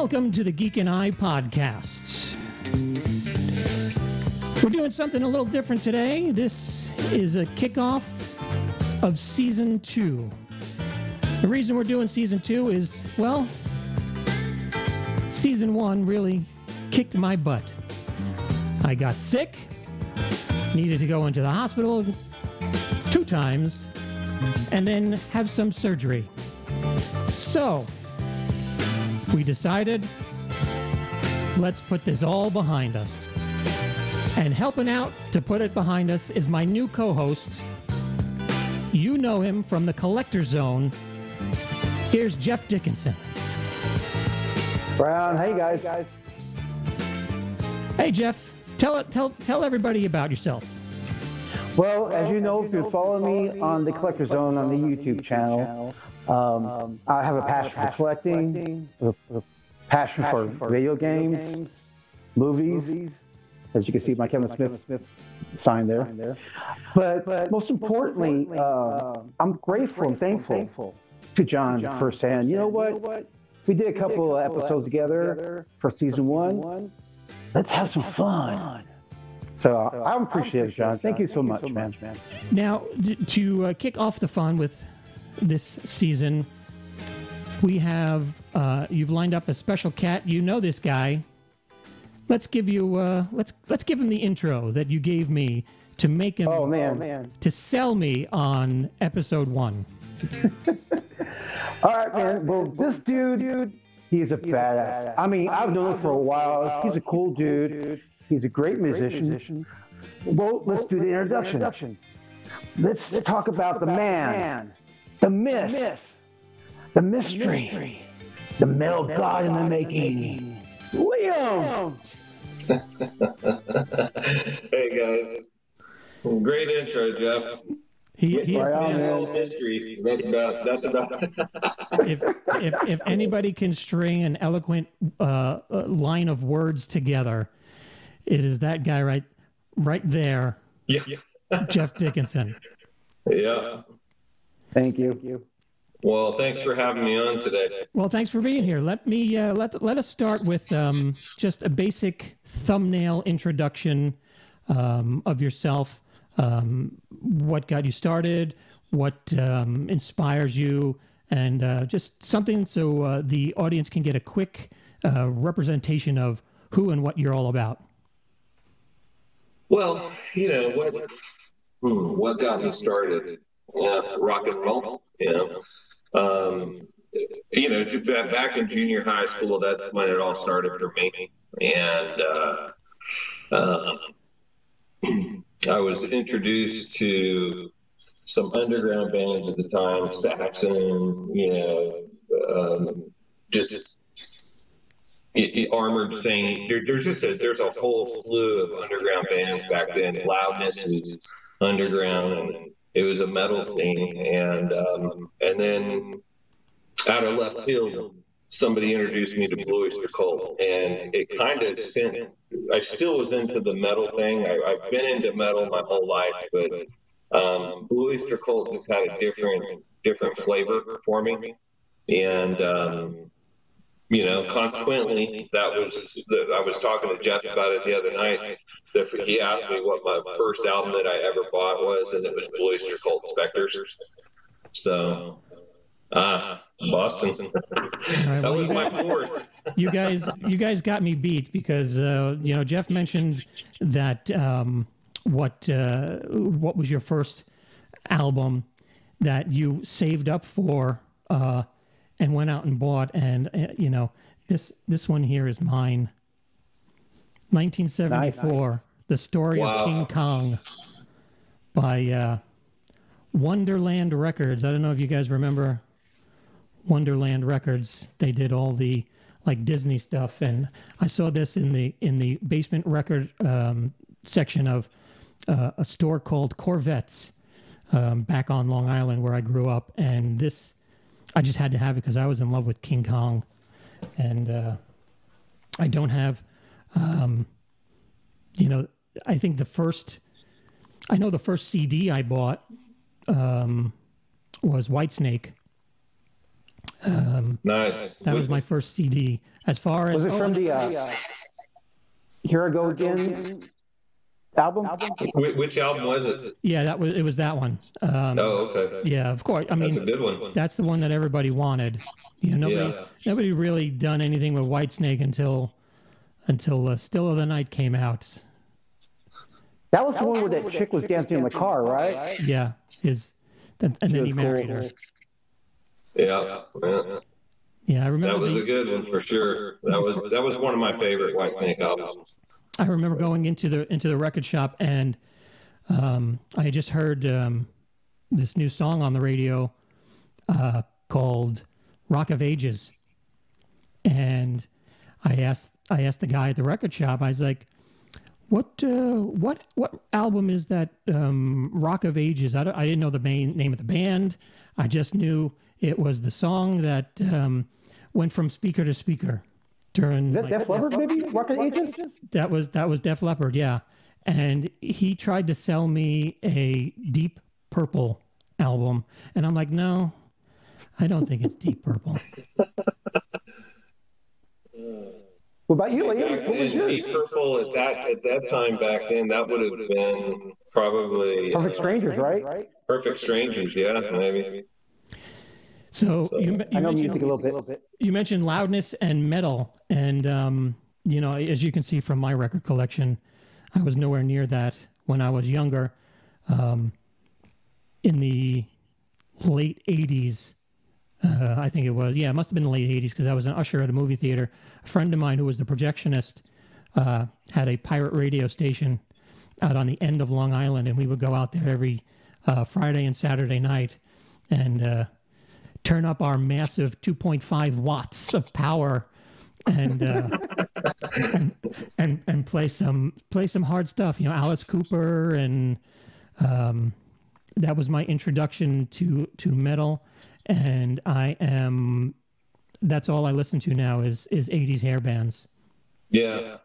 Welcome to the Geek and I podcast. We're doing something a little different today. This is a kickoff of season two. The reason we're doing season two is, well, season one really kicked my butt. I got sick, needed to go into the hospital two times, and then have some surgery. So, we decided let's put this all behind us. And helping out to put it behind us is my new co host. You know him from the Collector Zone. Here's Jeff Dickinson. Brown, hey guys. Hey, Jeff, tell, tell, tell everybody about yourself. Well, as you know, if you follow me on the Collector Zone on the YouTube channel, um, I have a passion for collecting, a, a passion for video games, movies. As you can see, my Kevin Smith sign there. But most importantly, uh, I'm grateful and thankful to John firsthand. You know what? We did a couple of episodes together for season one. Let's have some fun. So I appreciate it, John. Thank you so much, man. Now, d- to uh, kick off the fun with this season, we have uh, you've lined up a special cat. You know this guy. Let's give you uh, let's let's give him the intro that you gave me to make him Oh man. to sell me on episode one. All right, man. Well, this dude, he's a badass. I mean, I've known him for a while. He's a cool dude. He's a great musician. Well, let's do the introduction. Let's talk about the man, the myth, the mystery, the male god in the making, Liam. hey guys. Great intro, Jeff. He, he is Right on, the- man. All history. That's about. That's about. if, if if anybody can string an eloquent uh, uh, line of words together, it is that guy right right there, yeah. Jeff Dickinson. Yeah. Thank you. Well, thanks for having me on today. Well, thanks for being here. Let me uh, let let us start with um, just a basic thumbnail introduction um, of yourself. Um, what got you started? What um, inspires you? And uh, just something so uh, the audience can get a quick uh, representation of who and what you're all about. Well, you know what? Hmm, what got me started? Yeah, rock and roll. You know, um, you know, back in junior high school, that's when it all started for me. And uh, uh, I was introduced to some underground bands at the time, Saxon, you know, um, just it, it, Armored Saint. There, there's just a, there's a whole slew of underground bands back then. Loudness was underground, and it was a metal scene. And um, and then out of left field, somebody introduced me to Blue Oyster Cult, and it kind of sent. I still was into the metal thing. I, I've been into metal my whole life, but um, Blue Oyster Cult just had a different different flavor for me, and um, you know, consequently, that was the, I was talking to Jeff about it the other night. That he asked me what my first album that I ever bought was, and it was Blue Oyster Cult Spectres. So, ah, Boston. that was my fourth. you guys you guys got me beat because uh, you know Jeff mentioned that um, what uh, what was your first album that you saved up for uh, and went out and bought and uh, you know this this one here is mine 1974 the story Wow. of King Kong by uh, Wonderland Records I don't know if you guys remember Wonderland Records. They did all the like Disney stuff, and I saw this in the in the basement record um, section of uh, a store called Korvettes um, back on Long Island where I grew up. And this, I just had to have it because I was in love with King Kong, and uh, I don't have, um, you know, I think the first, I know the first CD I bought um, was Whitesnake Um, nice. that was my first CD. As far as Was it oh, from and- the uh, Here I Go Again album? Wh- Which album was it? yeah, that was it was that one. Um, Oh, okay. Yeah, of course. I mean, That's a good one. that's the one that everybody wanted. You know, nobody Yeah. nobody really done anything with Whitesnake until until uh, Still of the Night came out. That was the one where that chick was dancing in the car, right? Yeah, his and, and then he married cool. her. Yeah. yeah. Yeah, I remember. That was the- a good one for sure. That was that was one of my favorite Whitesnake albums. I remember going into the into the record shop and um, I just heard um, this new song on the radio uh, called "Rock of Ages," and I asked I asked the guy at the record shop. I was like, "What uh, what what album is that? Um, Rock of Ages?" I, I didn't know the main name of the band. I just knew it was the song that um, went from speaker to speaker during Is that like, Def Leppard, maybe? Rock of Ages? that was that was Def Leppard, yeah. And he tried to sell me a Deep Purple album, and I'm like, no, I don't think it's Deep Purple. What about you, Liam? What was yours? Deep Purple at that at that time back then, that would have been probably Perfect Strangers, uh, right? Perfect Strangers. Yeah, maybe. So, you, you, I know mentioned, music a little bit. you mentioned loudness and metal, and um, you know, as you can see from my record collection, I was nowhere near that when I was younger. Um, in the late '80s, uh, I think it was. Yeah, it must have been the late '80s because I was an usher at a movie theater. A friend of mine who was the projectionist uh, had a pirate radio station out on the end of Long Island, and we would go out there every uh, Friday and Saturday night and uh, turn up our massive 2.5 watts of power and, uh, and and and play some play some hard stuff. You know, Alice Cooper, and um, that was my introduction to to metal. And I am that's all I listen to now is is 80s hair bands. Yeah.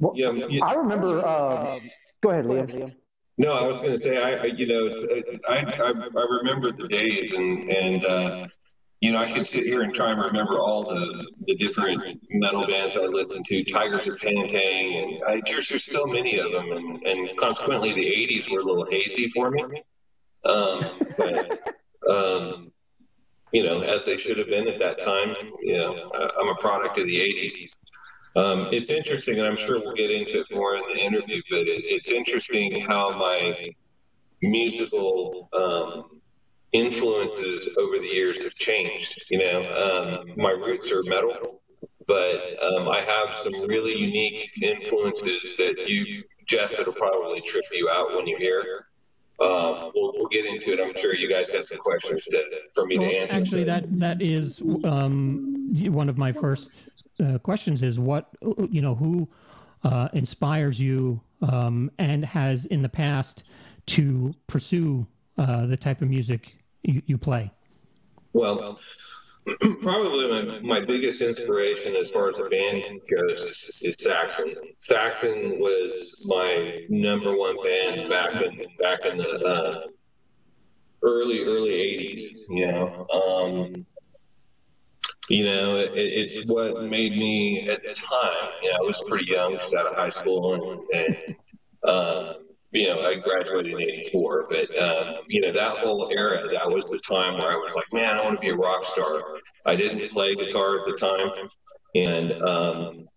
Well, Yeah. you- I remember. Uh, go ahead, Liam. No, I was going to say, I, I you know, it's, I, I, I remember the days, and and uh, you know, I could sit here and try and remember all the the different metal bands I listened to, Tygers of Pan Tang, and I, there's so many of them, and, and consequently, the '80s were a little hazy for me. Um, but um, you know, as they should have been at that time. You know, I'm a product of the '80s. Um, it's interesting, and I'm sure we'll get into it more in the interview, but it, it's interesting how my musical um, influences over the years have changed. You know, um, my roots are metal, but um, I have some really unique influences that you, Jeff, it'll probably trip you out when you hear. Um, we'll, we'll get into it. I'm sure you guys have some questions to, for me Well, to answer. actually, that that is um, one of my first uh, questions. Is what you know who uh, inspires you um, and has in the past to pursue uh, the type of music you, you play. Well, probably my, my biggest inspiration as far as a band goes is, is Saxon. Saxon was my number one band back in back in the uh, early early '80s. You know, um, you know, it, it's what made me at the time. You know, I was pretty young, just out of high school, and, and um, you know, I graduated in '84, but um, you know that whole era, that was the time where I was like, man, I want to be a rock star. I didn't play guitar at the time, and um,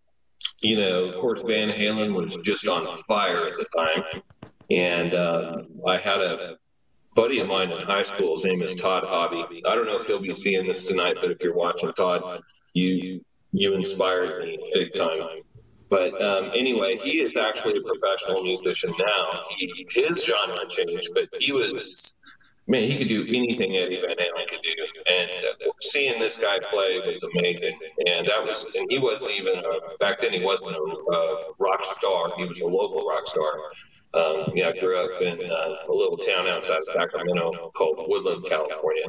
you know, of course, Van Halen was just on fire at the time, and um, I had a buddy of mine in high school. His name is Todd Hobby. I don't know if he'll be seeing this tonight, but if you're watching, Todd, you you inspired me big time. But um, anyway, he is actually a professional musician now. He, his genre changed, but he was, man, he could do anything Eddie Van Halen could do. And uh, seeing this guy play was amazing. And that was, and he wasn't even, uh, back then he wasn't a uh, rock star. He was a local rock star. Um, yeah, I grew up in uh, a little town outside Sacramento called Woodland, California.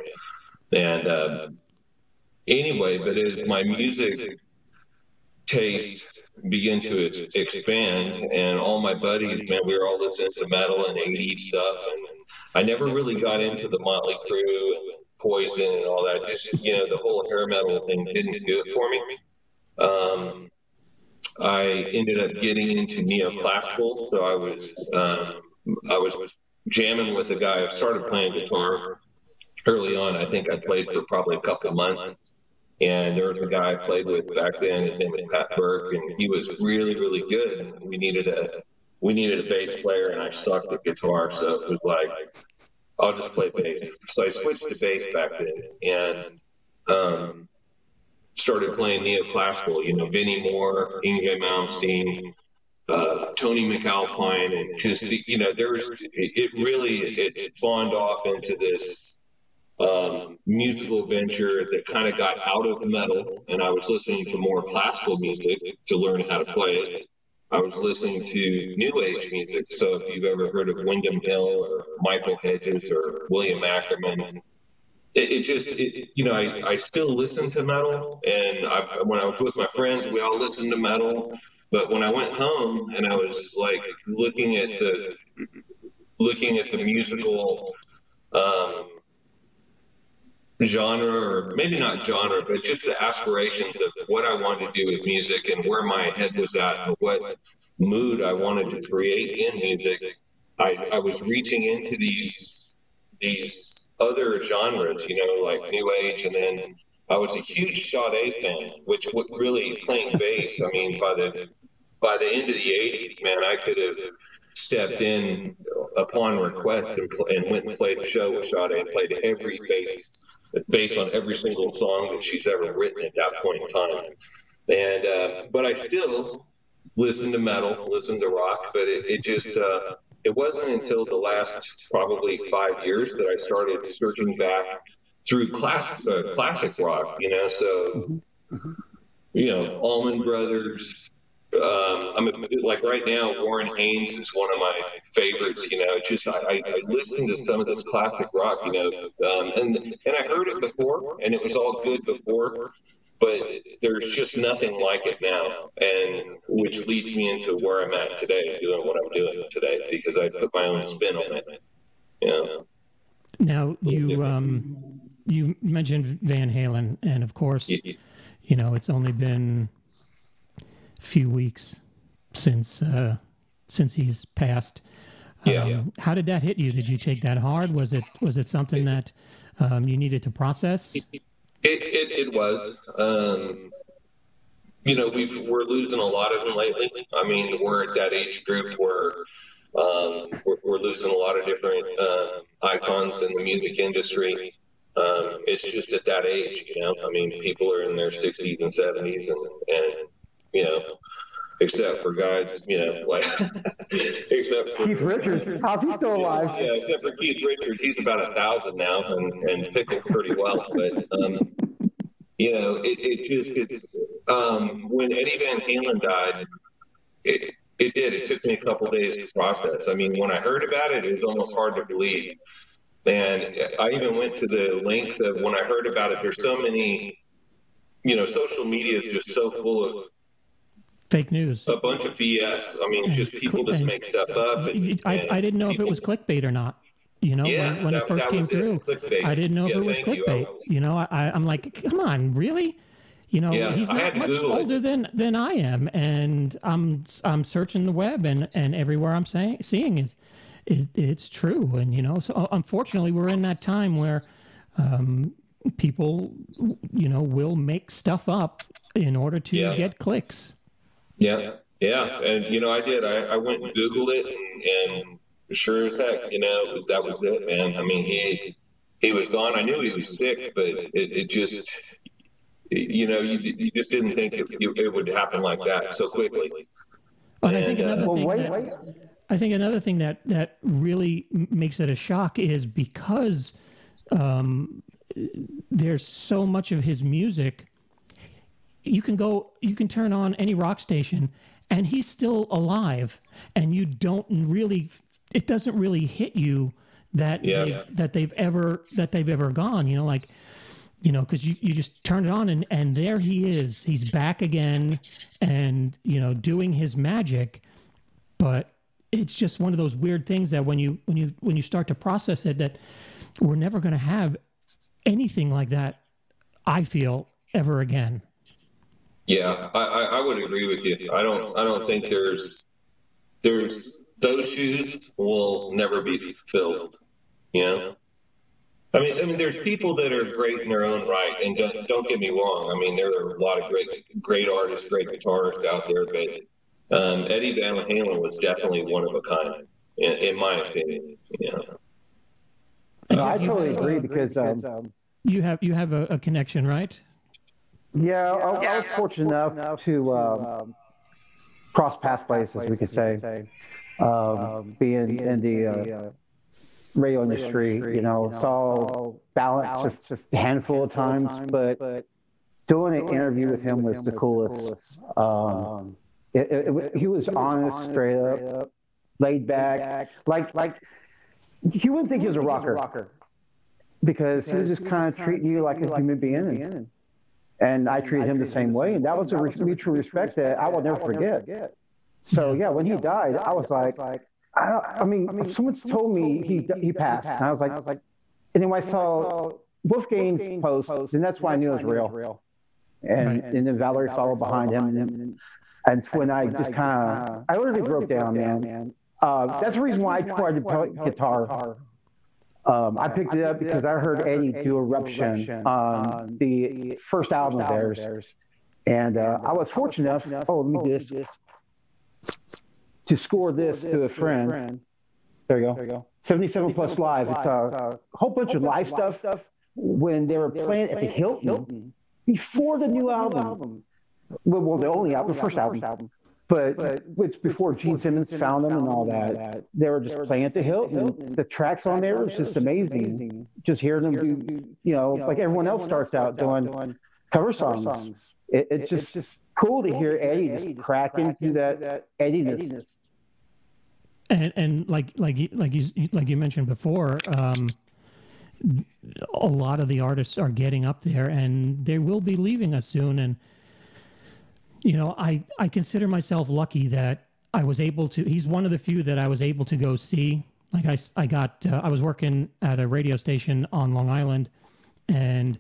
And uh, anyway, but as my music taste began to ex- expand, and all my buddies, man, we were all listening to metal and 80s stuff, and I never really got into the Motley Crue and Poison and all that. Just you know, the whole hair metal thing didn't do it for me. Um, I ended up getting into neoclassical, so I was um, I was jamming with a guy. I started playing guitar early on. I think I played for probably a couple of months. And there was a guy I played with back then. His name was Pat Burke, and he was really, really good. We needed a we needed a bass player, and I sucked at guitar, so it was like I'll just play bass. So I switched to bass back then, and um, started playing neoclassical. You know, Vinnie Moore, Yngwie Malmsteen, uh, Tony MacAlpine, and just you know, there's it, it really it spawned off into this um, musical venture that kind of got out of metal, and I was listening to more classical music to learn how to play it. I was listening to new age music. So if you've ever heard of Windham Hill or Michael Hedges or William Ackerman, it, it just, it, you know, I, I still listen to metal. And I, when I was with my friends, we all listened to metal. But when I went home and I was like looking at the, looking at the musical, um, genre, or maybe not genre, but just the aspirations of what I wanted to do with music and where my head was at and what mood I wanted to create in music. I, I was reaching into these these other genres, you know, like new age, and then I was a huge Sade fan, which would really playing bass. I mean, by the by the end of the '80s, man, I could have stepped in upon request and, and went and played a show with Sade and played every bass based on every single song that she's ever written at that point in time. And uh, but I still listen to metal, listen to rock, but it, it just uh, it wasn't until the last probably five years that I started searching back through classic uh, classic rock. You know, so you know Allman Brothers, um, I'm a, like right now, Warren Haynes is one of my favorites. You know, just I, I listen to some of this classic rock. You know, um, and and I heard it before, and it was all good before, but there's just nothing like it now, and which leads me into where I'm at today, doing what I'm doing today, because I put my own spin on it. Yeah. Now you um you mentioned Van Halen, and of course, you know it's only been a few weeks since uh, since he's passed. Yeah, um, yeah, How did that hit you? Did you take that hard? Was it was it something that um, you needed to process? It it, it, was. Um, you know, we've we're losing a lot of them lately. I mean, we're at that age group where um, we're, we're, losing a lot of different uh, icons in the music industry. Um, it's just at that age, you know. I mean, people are in their 60s and 70s, and, and you know, except for guys, you know, like except for Keith Richards. How's he still alive? Yeah, except for Keith Richards, he's about a thousand now and, and pickled pretty well. But um, you know, it, it just it's um, when Eddie Van Halen died, it it did. It took me a couple days to process. I mean, when I heard about it, it was almost hard to believe. And I even went to the length of when I heard about it. There's so many, you know, social media is just so full of fake news. A bunch of BS. I mean, and just people just make stuff up. And, I, I didn't know people, if it was clickbait or not. You know, yeah, when, when that, it first came through, I didn't know yeah, if it was clickbait. You. you. know, I, I'm like, come on, really? You know, yeah, he's not much older it. than than I am, and I'm I'm searching the web, and and everywhere I'm saying seeing is, it, it's true, and you know, so unfortunately, we're in that time where. Um, people, you know, will make stuff up in order to yeah. get clicks. Yeah, yeah, and you know, I did. I, I went and Googled it, and, and sure as heck, you know, was, that was it, man. I mean, he he was gone. I knew he was sick, but it, it just, you know, you, you just didn't think it, it would happen like that so quickly. But and, I think another uh, thing. Well, wait, that, I think another thing that that really makes it a shock is because um, there's so much of his music you can go, you can turn on any rock station, and he's still alive, and you don't really, it doesn't really hit you that yeah. they've, that they've ever that they've ever gone. You know, like you know, because you, you just turn it on and, and there he is. He's back again and, you know, doing his magic. But it's just one of those weird things that when you when you when you start to process it that we're never going to have anything like that. I feel ever again. Yeah, I, I, I would agree with you. I don't I don't think there's there's those shoes will never be filled. You know. I mean, I mean, there's people that are great in their own right, and don't, don't get me wrong. I mean, there are a lot of great, great artists, great guitarists out there, but um, Eddie Van Halen was definitely one of a kind, in, in my opinion. You know. No, I totally agree because um, you have you have a, a connection, right? Yeah, I, I, was fortunate enough to um, cross pathways, as we could say, um, being in the uh, radio industry. You know, saw Van Halen a handful of times, but doing an interview with him was the coolest. Um, it, it, it, he was honest, straight up, laid back, like like you wouldn't think he was a rocker because he was just kind of treating you like a human being. And, I treated him the same way. And that was a mutual respect that I will never forget. So, yeah, when he died, I was like, I, I mean, someone told me he, he passed. And I was like, and then when I saw Wolfgang's post, and that's why I knew it was real. And, and then Valerie followed behind him. And, and when I just kind of, I literally broke down, man. Uh, that's the reason why I tried to play guitar um, I picked it up because I heard Eddie do Eruption on the first album of theirs. And uh, I was fortunate enough, oh, let me do this, to score this to a friend. There you go. 77 Plus Live. It's a whole bunch of live stuff when they were playing at the Hilton before the new album. Well, the only album, the first album. But, but it's before Gene Simmons found them and all that. that. They were just they playing at the Hilton. The tracks on there was just amazing. amazing. Just hearing them do, you know, like everyone else starts out doing cover songs. It, it's just, just cool to hear Eddie just crack into that Eddiness. And and like like like you like you mentioned before, um, a lot of the artists are getting up there, and they will be leaving us soon, and you know, I, I consider myself lucky that I was able to, he's one of the few that I was able to go see. Like I, I got, uh, I was working at a radio station on Long Island and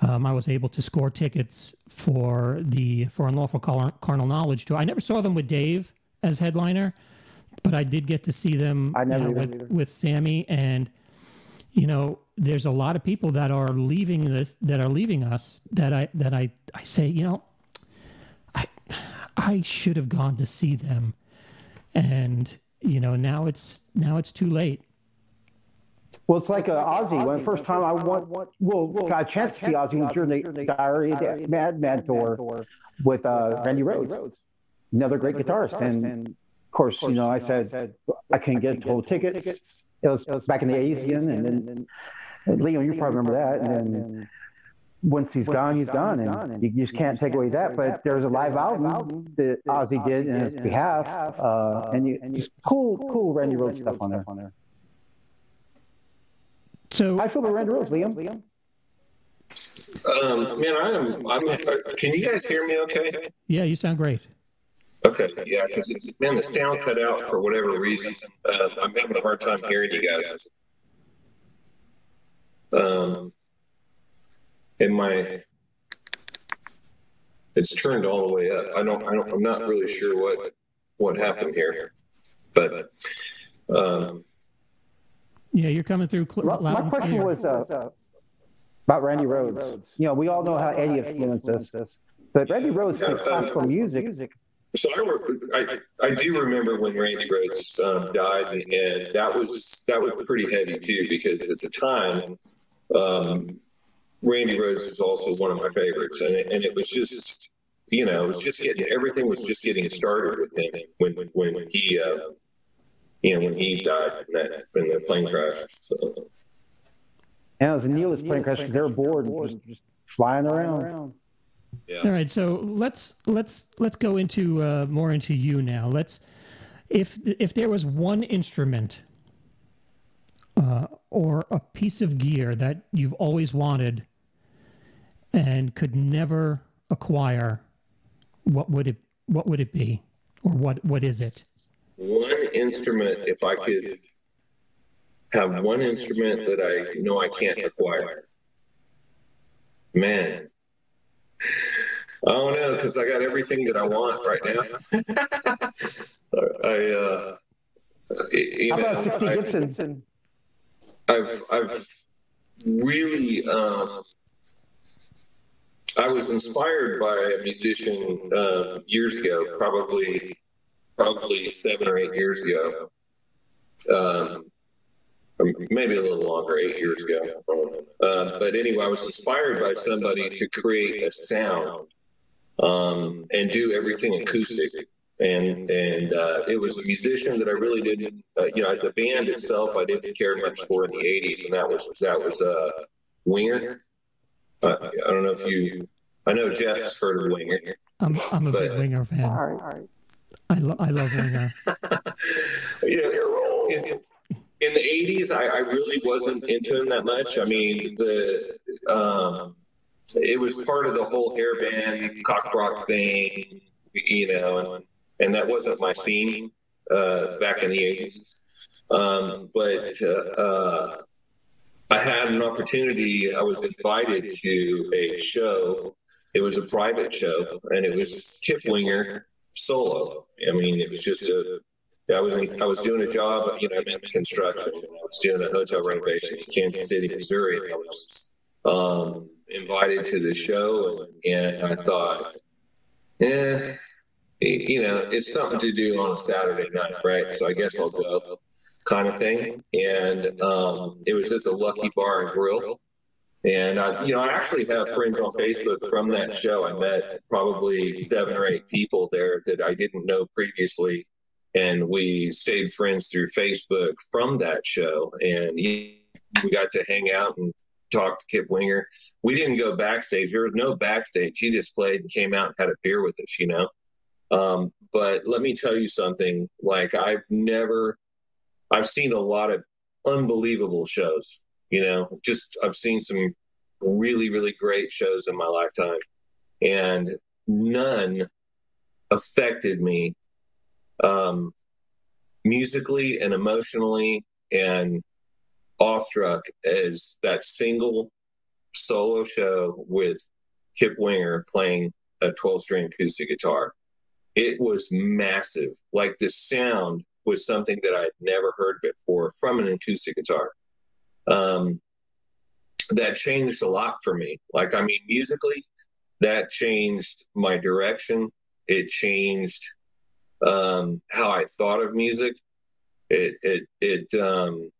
um, I was able to score tickets for the, for Unlawful Carnal Knowledge tour. I never saw them with Dave as headliner, but I did get to see them I never you know, with, with Sammy and, you know, there's a lot of people that are leaving this, that are leaving us that I, that I, I say, you know, I should have gone to see them, and you know now it's now it's too late. Well, it's like uh, Ozzy. When first time I went, well, got a chance to see Ozzy was during the Diary of Madman tour with uh, Randy Rhoads, another great guitarist. And of course, you know, I said I couldn't get total tickets. It was, back in the 80s and then Leo, you probably remember that. And then once he's once gone, he's gone, gone, and, you just can't take away that. But there's a live album that Ozzy did in his behalf, uh, uh, and you, and you cool, cool Randy Rhoads stuff on there. So I feel about Randy Rhoads, Liam. Um, man, I am. I'm. Uh, can you guys hear me? Okay. Yeah, you sound great. Okay, yeah, because it man, the sound cut out for whatever reason. Uh, I'm having a hard time hearing you guys. Um, and my it's turned all the way up. I don't, I don't I'm not really sure what what happened here, but um, yeah, you're coming through. Cl- my, my question was uh, about Randy Rhoads. You know, we all know how Eddie influenced us, but Randy Rhoads did classical music. So I, I, I do remember when Randy Rhoads um, died, and that was that was pretty heavy too, because at the time. Um, Randy Rhoads is also one of my favorites, and it, and it was just, you know, it was just getting everything was just getting started with him when when, when he, uh, you know, when he died in, that, in the plane crash. So. And it was a needless plane crash because they were bored and just flying around. Yeah. All right, so let's let's let's go into uh, more into you now. Let's if if there was one instrument uh, or a piece of gear that you've always wanted and could never acquire, what would it what would it be, or what what is it? One instrument, if I could have one instrument that I know I can't acquire, Man, I don't know because I got everything that I want right now. I, uh, you How know, about 60 I, Gibson? I've, I've really, um, I was inspired by a musician uh, years ago, probably, probably seven or eight years ago. Um, maybe a little longer, eight years ago. Uh, but anyway, I was inspired by somebody to create a sound um, and do everything acoustic. And and uh, it was a musician that I really didn't, uh, you know, the band itself I didn't care much for in the '80s, and that was that was uh, Winger. Uh, I don't know if you, I know Jeff's heard of Winger. I'm I'm a big Winger fan. All right, all right. I lo- I love Winger. you know, in, in the '80s, I, I really wasn't into him that much. I mean, the um, it was part of the whole hair band cock rock thing, you know, and, and that wasn't my scene uh, back in the '80s. Um, but uh, uh, I had an opportunity. I was invited to a show. It was a private show, and it was Kip Winger solo. I mean, it was just a I was in, I was doing a job, you know, in construction. I was doing a hotel renovation in Kansas City, Missouri. And I was um, invited to the show, and, and I thought, eh, you know, it's something to do on a Saturday night, right? So I guess I'll go, kind of thing. And um, it was at the Lucky Bar and Grill. And I, you know, I actually have friends on Facebook from that show. I met probably seven or eight people there that I didn't know previously and we stayed friends through Facebook from that show. And we got to hang out and talk to Kip Winger. We didn't go backstage. There was no backstage. He just played and came out and had a beer with us, you know. Um, but let me tell you something. Like I've never, I've seen a lot of unbelievable shows. You know, just I've seen some really, really great shows in my lifetime, and none affected me um, musically and emotionally and awestruck as that single solo show with Kip Winger playing a 12 string acoustic guitar. It was massive. Like the sound was something that I'd never heard before from an acoustic guitar. Um, that changed a lot for me. Like, I mean, musically, that changed my direction. It changed um, how I thought of music. It it it um,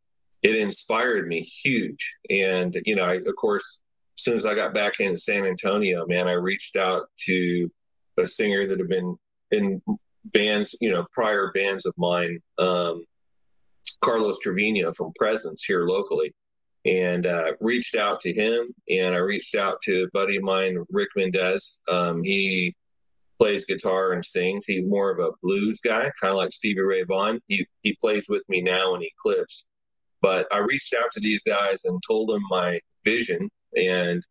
it inspired me huge. And you know, I, of course, as soon as I got back in San Antonio, man, I reached out to a singer that had been in bands, you know, prior bands of mine, um, Carlos Trevino from Presence here locally. And uh, reached out to him, and I reached out to a buddy of mine, Rick Mendez. Um, he plays guitar and sings. He's more of a blues guy, kind of like Stevie Ray Vaughan. He he plays with me now in Eclipse. But I reached out to these guys and told them my vision, and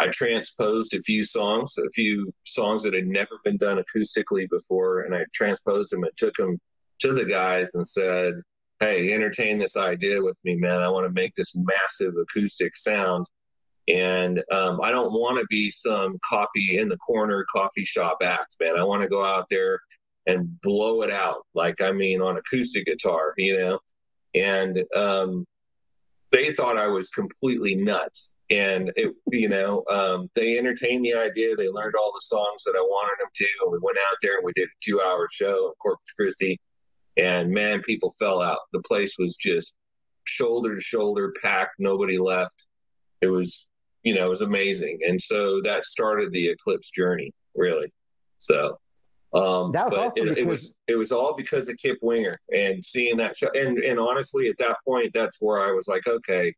I transposed a few songs, a few songs that had never been done acoustically before, and I transposed them and took them to the guys and said, "Hey, entertain this idea with me, man. I want to make this massive acoustic sound." And um, I don't want to be some coffee in the corner coffee shop act, man. I want to go out there and blow it out, like I mean, on acoustic guitar, you know. And um, they thought I was completely nuts, and it, you know, um, they entertained the idea. They learned all the songs that I wanted them to, and we went out there and we did a two-hour show in Corpus Christi. And man, people fell out. The place was just shoulder to shoulder packed. Nobody left. It was you know, it was amazing. And so that started the Eclipse journey, really. So, um, That was but also it, it was it was all because of Kip Winger and seeing that show. And and honestly, at that point, that's where I was like, okay,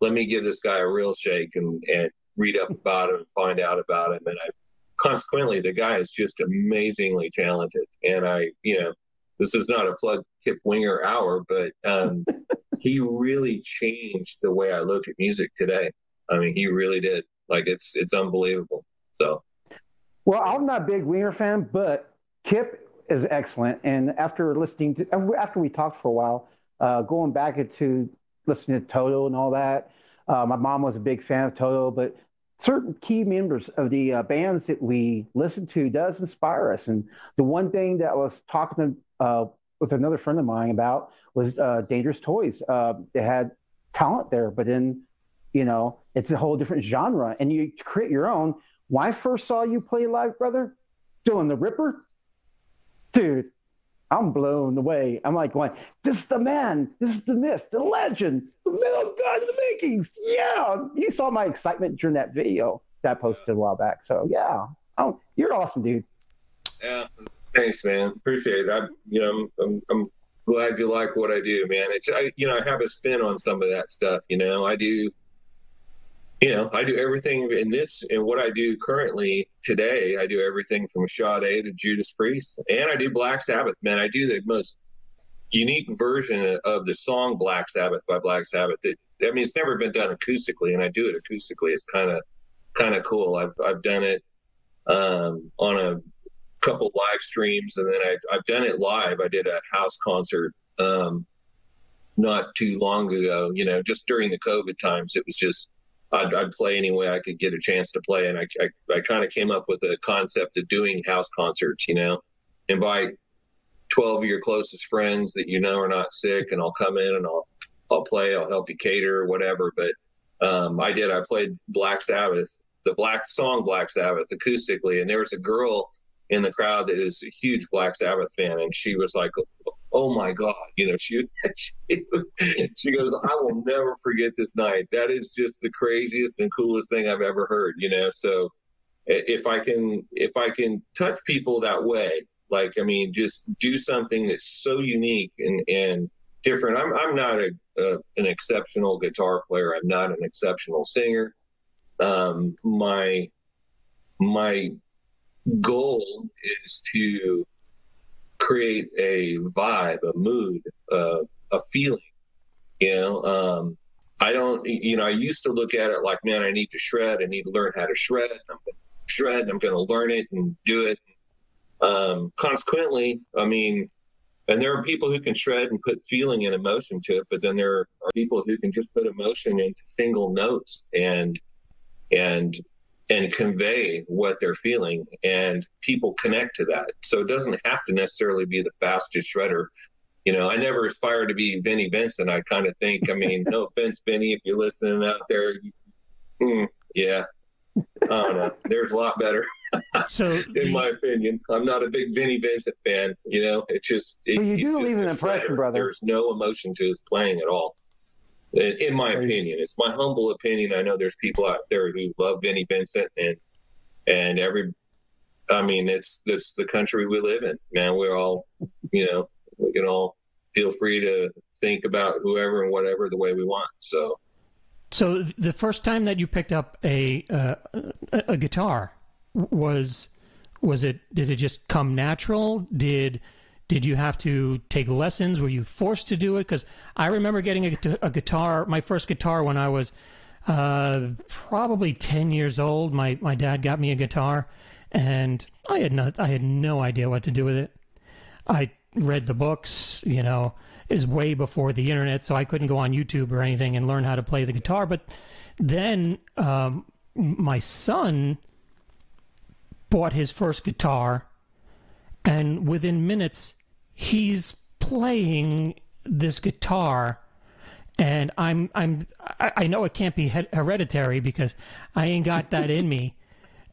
let me give this guy a real shake and and read up about him and find out about him. And I consequently, the guy is just amazingly talented. And I, you know, this is not a plug Kip Winger hour, but um, he really changed the way I look at music today. I mean, he really did. Like it's it's unbelievable. So Well, I'm not a big Winger fan, but Kip is excellent. And after listening to, after we talked for a while, uh, going back into listening to Toto and all that, uh, my mom was a big fan of Toto, but certain key members of the uh, bands that we listen to does inspire us. And the one thing that I was talking to, uh, with another friend of mine about was uh, Dangerous Toys. Uh, they had talent there, but then, you know, it's a whole different genre, and you create your own. When I first saw you play live, brother, doing the Ripper, dude, I'm blown away. I'm like going, this is the man, this is the myth, the legend, the middle god of the makings. Yeah. You saw my excitement during that video that I posted a while back. So yeah. Oh, you're awesome, dude. Yeah. Thanks, man. Appreciate it. I, you know, I'm, I'm glad you like what I do, man. It's, I, you know, I have a spin on some of that stuff. You know, I do, you know, I do everything in this and what I do currently today. I do everything from Sade to Judas Priest, and I do Black Sabbath. Man, I do the most unique version of the song Black Sabbath by Black Sabbath. It, I mean, it's never been done acoustically, and I do it acoustically. It's kind of kind of cool. I've I've done it um, on a couple live streams, and then I, I've done it live. I did a house concert um, not too long ago. You know, just during the COVID times, it was just I'd, I'd, play any way I could get a chance to play. And I, I, I kind of came up with a concept of doing house concerts, you know, invite 12 of your closest friends that you know are not sick and I'll come in and I'll, I'll play, I'll help you cater, whatever. But, um, I did, I played Black Sabbath, the black song Black Sabbath acoustically. And there was a girl in the crowd that is a huge Black Sabbath fan. And she was like, oh my God, you know, she, she, she goes, I will never forget this night. That is just the craziest and coolest thing I've ever heard, you know? So if I can, if I can touch people that way, like, I mean, just do something that's so unique and, and different. I'm, I'm not a, a an exceptional guitar player. I'm not an exceptional singer. Um, my, my goal is to create a vibe, a mood, uh, a feeling. You know, um, I don't, you know, I used to look at it like, man, I need to shred. I need to learn how to shred. I'm going to shred. I'm going to learn it and do it. Um, consequently, I mean, and there are people who can shred and put feeling and emotion to it, but then there are people who can just put emotion into single notes and and and convey what they're feeling and people connect to that. So it doesn't have to necessarily be the fastest shredder. You know i never aspire to be Vinnie Vincent i kind of think. I mean no offense Vinnie if you're listening out there mm, yeah. I don't know. There's a lot better so in my opinion. I'm not a big Vinnie Vincent fan you know? It's just it, well, you do leave an impression brother. There's no emotion to his playing at all in my opinion. It's my humble opinion. I know there's people out there who love Vinnie Vincent and and every I mean it's it's the country we live in, man. We're all you know, we can all feel free to think about whoever and whatever the way we want. So So the first time that you picked up a uh, a guitar was was it did it just come natural? Did did you have to take lessons? Were you forced to do it? Because I remember getting a, a, guitar, my first guitar, when I was uh, probably ten years old. My my dad got me a guitar, and I had no I had no idea what to do with it. I read the books, you know, is way before the internet, so I couldn't go on YouTube or anything and learn how to play the guitar. But then um, my son bought his first guitar, and within minutes he's playing this guitar and I'm I'm I know it can't be hereditary because I ain't got that in me.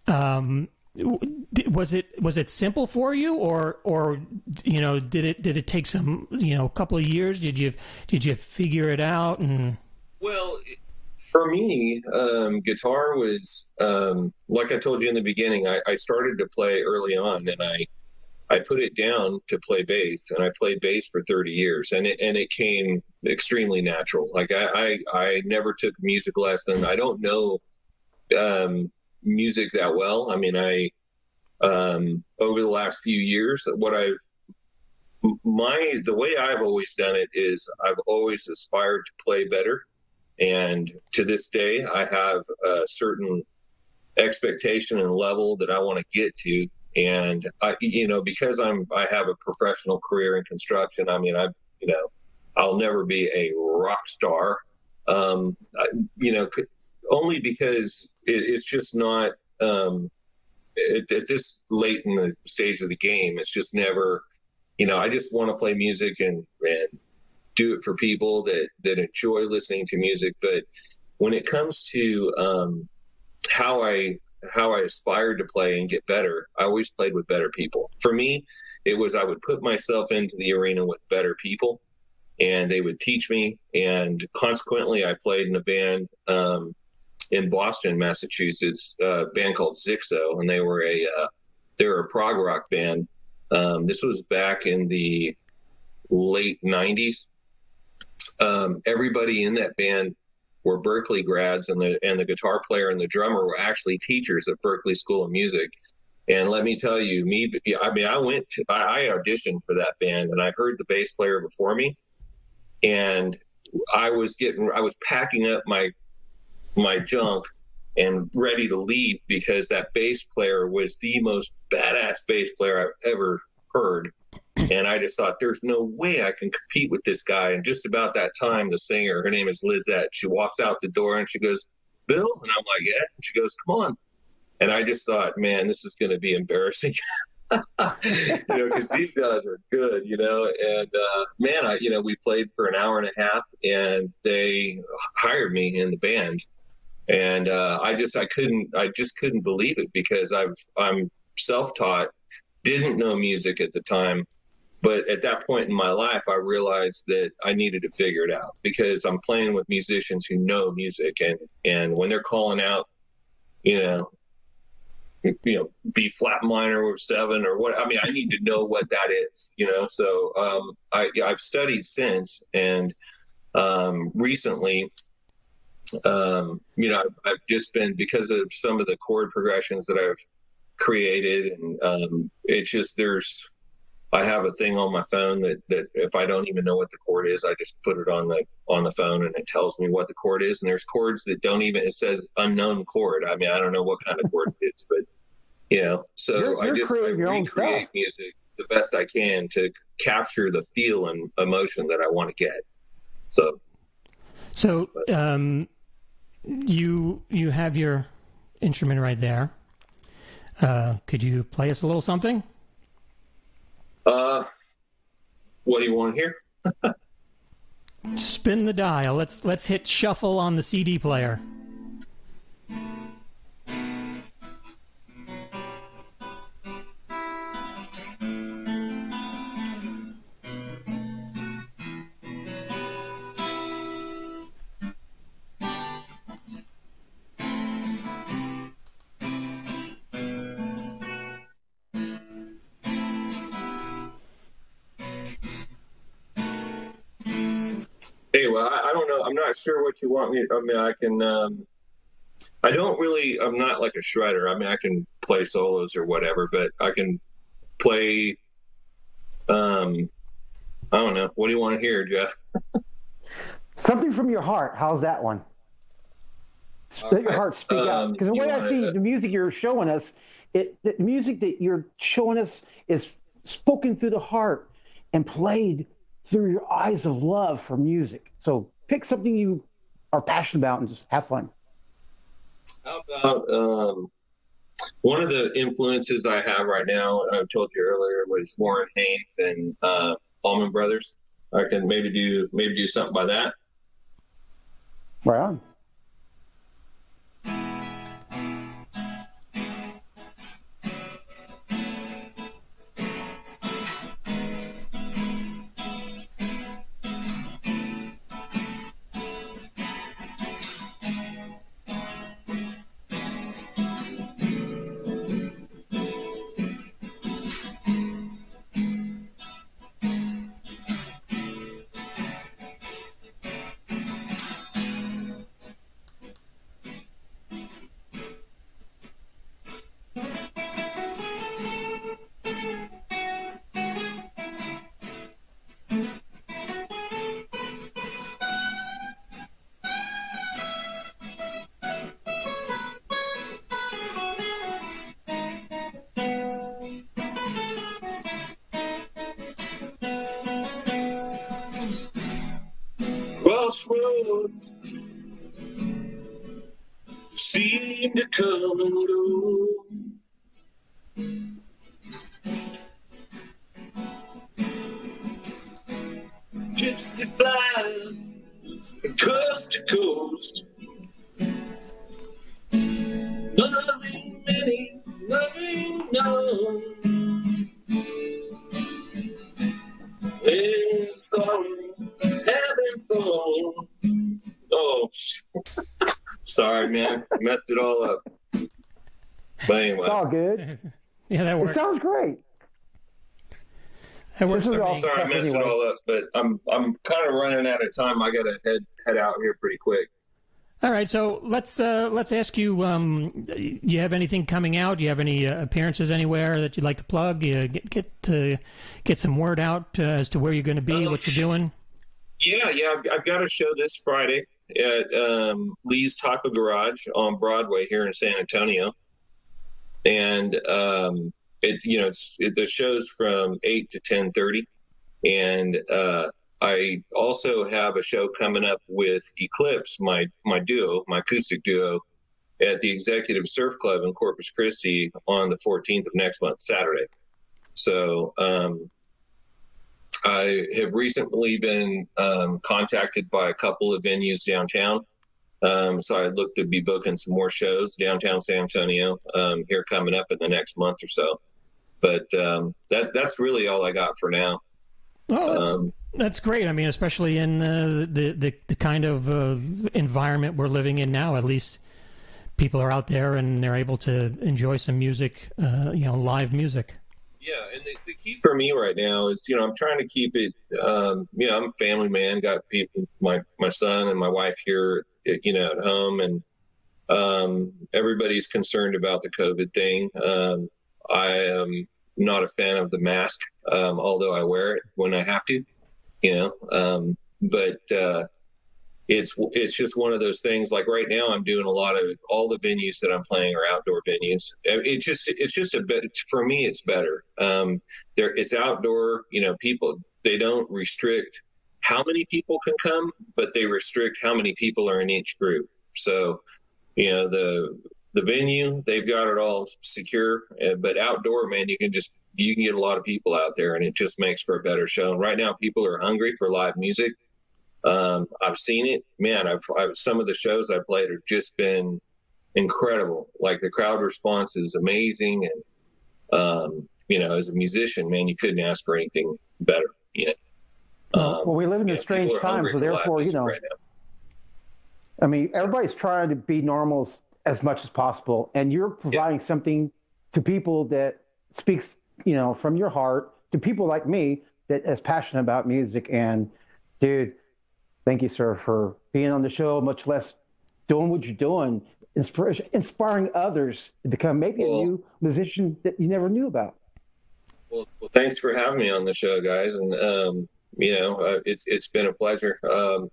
Um, was it was it simple for you, or or you know did it did it take some you know a couple of years? Did you did you figure it out? And well, for me, um, guitar was um, like I told you in the beginning. I, I started to play early on, and I I put it down to play bass, and I played bass for 30 years, and it and it came extremely natural. Like I I, I never took music lesson. I don't know um, music that well. I mean, I um, over the last few years, what I've my the way I've always done it is I've always aspired to play better, and to this day, I have a certain expectation and level that I want to get to and I, you know, because I'm, I have a professional career in construction. I mean, I, you know, I'll never be a rock star. Um, I, you know, only because it, it's just not um, at, at, this late in the stage of the game. It's just never, you know, I just want to play music and and do it for people that that enjoy listening to music. But when it comes to um, how I how I aspired to play and get better, I always played with better people. For me, it was I would put myself into the arena with better people, and they would teach me. And consequently, I played in a band um, in Boston, Massachusetts, a band called Zixo, and they were a uh, they were a prog rock band. Um, this was back in the late '90s. Um, everybody in that band were Berklee grads, and the and the guitar player and the drummer were actually teachers at Berklee School of Music. And let me tell you, me, I mean, I went to, I auditioned for that band, and I heard the bass player before me, and I was getting, I was packing up my my junk and ready to leave because that bass player was the most badass bass player I've ever heard. And I just thought, there's no way I can compete with this guy. And just about that time, the singer, her name is Lizette, she walks out the door and she goes, Bill? And I'm like, yeah. And she goes, come on. And I just thought, man, this is going to be embarrassing. you know, because these guys are good, you know. And uh, man, I, you know, we played for an hour and a half, and they hired me in the band, and uh, I just, I couldn't, I just couldn't believe it because I've, I'm self-taught, didn't know music at the time, but at that point in my life, I realized that I needed to figure it out because I'm playing with musicians who know music, and and when they're calling out, you know, you know, B flat minor or seven or what. I mean, I need to know what that is, you know. So um, I I've studied since, and um, recently, um, you know, I've, I've, just been because of some of the chord progressions that I've created, and um, it's just there's I have a thing on my phone that, that if I don't even know what the chord is, I just put it on the on the phone and it tells me what the chord is. And there's chords that don't even it says unknown chord. I mean, I don't know what kind of chord it is, but you know, so you're, you're I just I recreate music the best I can to capture the feel and emotion that I want to get. So, so um, you you have your instrument right there. Uh, could you play us a little something? Uh, what do you want to hear? Spin the dial. Let's let's hit shuffle on the CD player. What you want me. I mean, I can. Um, I don't really. I'm not like a shredder. I mean, I can play solos or whatever, but I can play. Um, I don't know. What do you want to hear, Jeff? Something from your heart. How's that one? Let your heart speak um, out. Because the way I see the music you're showing us, it the music that you're showing us is spoken through the heart and played through your eyes of love for music. So pick something you are passionate about and just have fun. How about um, one of the influences I have right now? I told you earlier was Warren Haynes and uh, Allman Brothers. I can maybe do maybe do something by that. Right on. cross roads seem to come and Messed it all up. But anyway. It's all good. Yeah, that works. It sounds great. That works This is for all- me. Sorry, I messed it all up, but I'm I'm kind of running out of time. I gotta head head out here pretty quick. All right, so let's uh, let's ask you. Um, you have anything coming out? Do you have any uh, appearances anywhere that you'd like to plug? You get get to get some word out uh, as to where you're going to be, Um, what you're doing. Yeah, yeah, I've, I've got a show this Friday at um, Lee's Taco Garage on Broadway here in San Antonio, and um, it you know it's it, the show's from eight to ten thirty, and uh, I also have a show coming up with Eclipse, my my duo, my acoustic duo, at the Executive Surf Club in Corpus Christi on the 14th of next month, Saturday. So um, I have recently been um, contacted by a couple of venues downtown. Um, so I look to be booking some more shows downtown San Antonio um, here coming up in the next month or so. But um, that that's really all I got for now. Well, that's, Um, that's great. I mean, especially in uh, the, the the kind of uh, environment we're living in now. At least people are out there and they're able to enjoy some music. Uh, you know, live music. Yeah, and the, the key for me right now is, you know, I'm trying to keep it. Um, you know, I'm a family man. Got people, my my son and my wife here, you know, at home, and um, everybody's concerned about the COVID thing. Um, I am not a fan of the mask, um, although I wear it when I have to. You know, um, but uh, it's it's just one of those things. Like right now, I'm doing a lot of all the venues that I'm playing are outdoor venues. It just it's just a bit for me. It's better. Um, there, it's outdoor. You know, people they don't restrict how many people can come, but they restrict how many people are in each group. So, you know, the the venue they've got it all secure, uh, but outdoor, man, you can just you can get a lot of people out there, and it just makes for a better show. And right now, people are hungry for live music. Um, I've seen it, man. I've, I've some of the shows I've played have just been incredible. Like the crowd response is amazing, and um, you know, as a musician, man, you couldn't ask for anything better. You know, well, we live in yeah, the strange times, so therefore, you know, right. I mean, everybody's trying to be normal as- as much as possible, and you're providing something to people that speaks, you know, from your heart to people like me that is passionate about music. And, dude, thank you, sir, for being on the show. Much less doing what you're doing, inspiration, inspiring others to become maybe Well- a new musician that you never knew about. Well, well, thanks for having me on the show, guys. And um, you know, uh, it's it's been a pleasure. Um,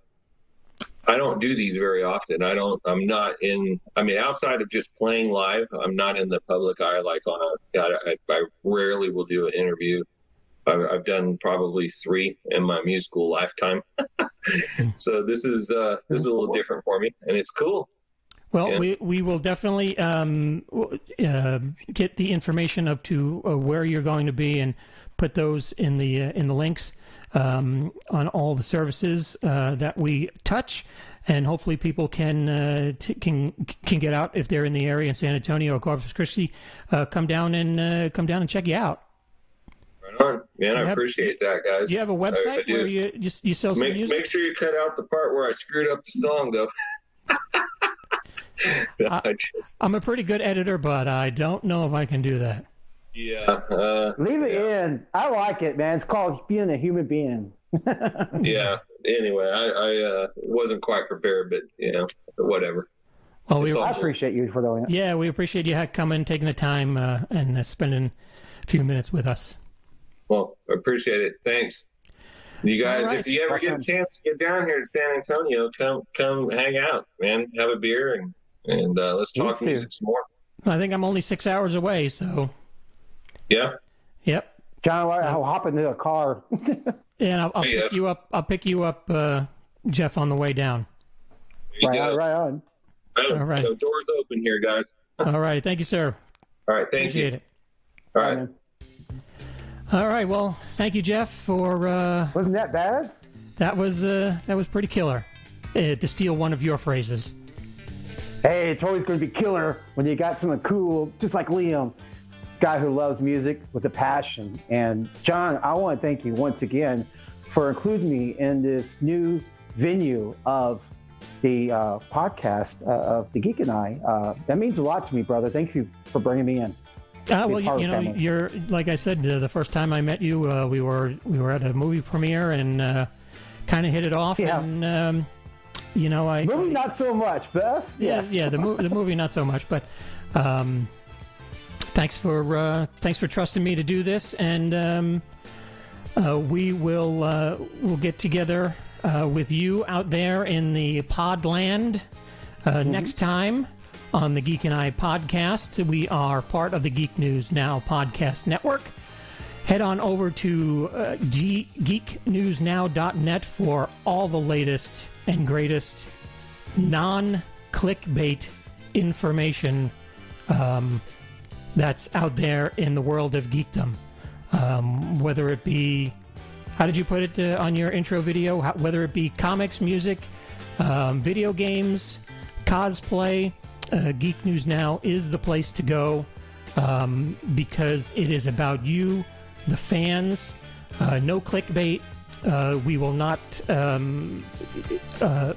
I don't do these very often. I don't. I'm not in. I mean, outside of just playing live, I'm not in the public eye. Like on a. I, I rarely will do an interview. I've, I've done probably three in my musical lifetime. so this is uh, this is a little different for me, and it's cool. Well, Yeah. we, we will definitely um, uh, get the information up to uh, where you're going to be and put those in the uh, in the links um, on all the services uh, that we touch, and hopefully people can uh, t- can can get out if they're in the area in San Antonio or Corpus Christi, uh, come down and uh, come down and check you out. Right on, man. I have- appreciate that, guys. Do you have a website do. where you just you sell some Make, music? make sure you cut out the part where I screwed up the song, though. I just, I'm a pretty good editor, but I don't know if I can do that. yeah. Uh, Leave it in. I like it, man. It's called being a human being. yeah. Anyway, I, I uh, wasn't quite prepared, but you know, whatever. Well, we I appreciate you for doing it. Yeah, we appreciate you coming, taking the time, uh, and uh, spending a few minutes with us. Well, appreciate it. Thanks. You guys, All right. if you ever get a chance to get down here to San Antonio, come come hang out, man. Have a beer and and uh, let's talk too. music some more. I think I'm only six hours away, so Yeah. yep. John, I'll hop into a car. And I'll, I'll Yeah. pick you up. I'll pick you up, uh, Jeff, on the way down. There you right on, right on. All right. So doors open here, guys. All right. Thank you, sir. All right. Thank Appreciate you. it. All right. All right. Well, thank you, Jeff, for uh, Wasn't that bad? that was uh, that was pretty killer. Uh, to steal one of your phrases. Hey, it's always going to be killer when you got someone cool, just like Liam, guy who loves music with a passion. And John, I want to thank you once again for including me in this new venue of the uh, podcast uh, of the Geek and I. Uh, that means a lot to me, brother. Thank you for bringing me in. Uh, well, you, you know, you're like I said uh, the first time I met you, uh, we were we were at a movie premiere and uh, kind of hit it off. Yeah. And um, you know, I Movie, not so much, but us, yeah, yes. yeah, the, mo- the movie not so much, but um, thanks for uh, thanks for trusting me to do this, and um, uh, we will uh, we'll get together uh, with you out there in the Podland uh, next time on the Geek and I podcast. We are part of the Geek News Now podcast network. Head on over to uh, G- geeknewsnow.net for all the latest and greatest non clickbait information um, that's out there in the world of geekdom. Um, whether it be, how did you put it uh, on your intro video? How, whether it be comics, music, um, video games, cosplay, uh, Geek News Now is the place to go um, because it is about you, the fans. Uh, no clickbait. Uh, we will not. Um, uh,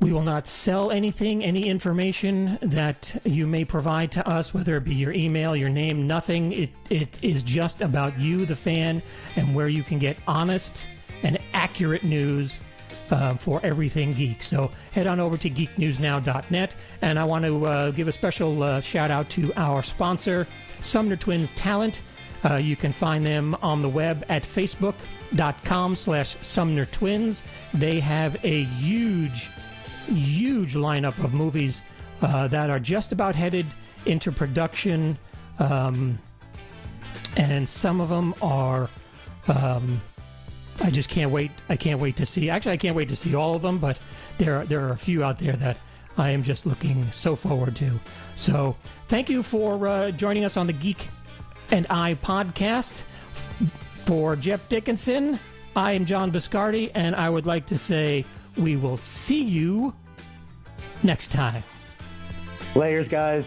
we will not sell anything, any information that you may provide to us, whether it be your email, your name, nothing. It, it is just about you, the fan, and where you can get honest and accurate news uh, for everything geek. So head on over to geeknewsnow.net. And I want to uh, give a special uh, shout out to our sponsor, Sumner Twins Talent. Uh, you can find them on the web at facebook.com slash Sumner Twins. They have a huge huge lineup of movies uh, that are just about headed into production, um, and some of them are. Um, I just can't wait. I can't wait to see. Actually, I can't wait to see all of them, but there are, there are a few out there that I am just looking so forward to. So, thank you for uh, joining us on the Geek and I podcast. For Jeff Dickinson, I am John Biscardi, and I would like to say we will see you next time. Layers, guys.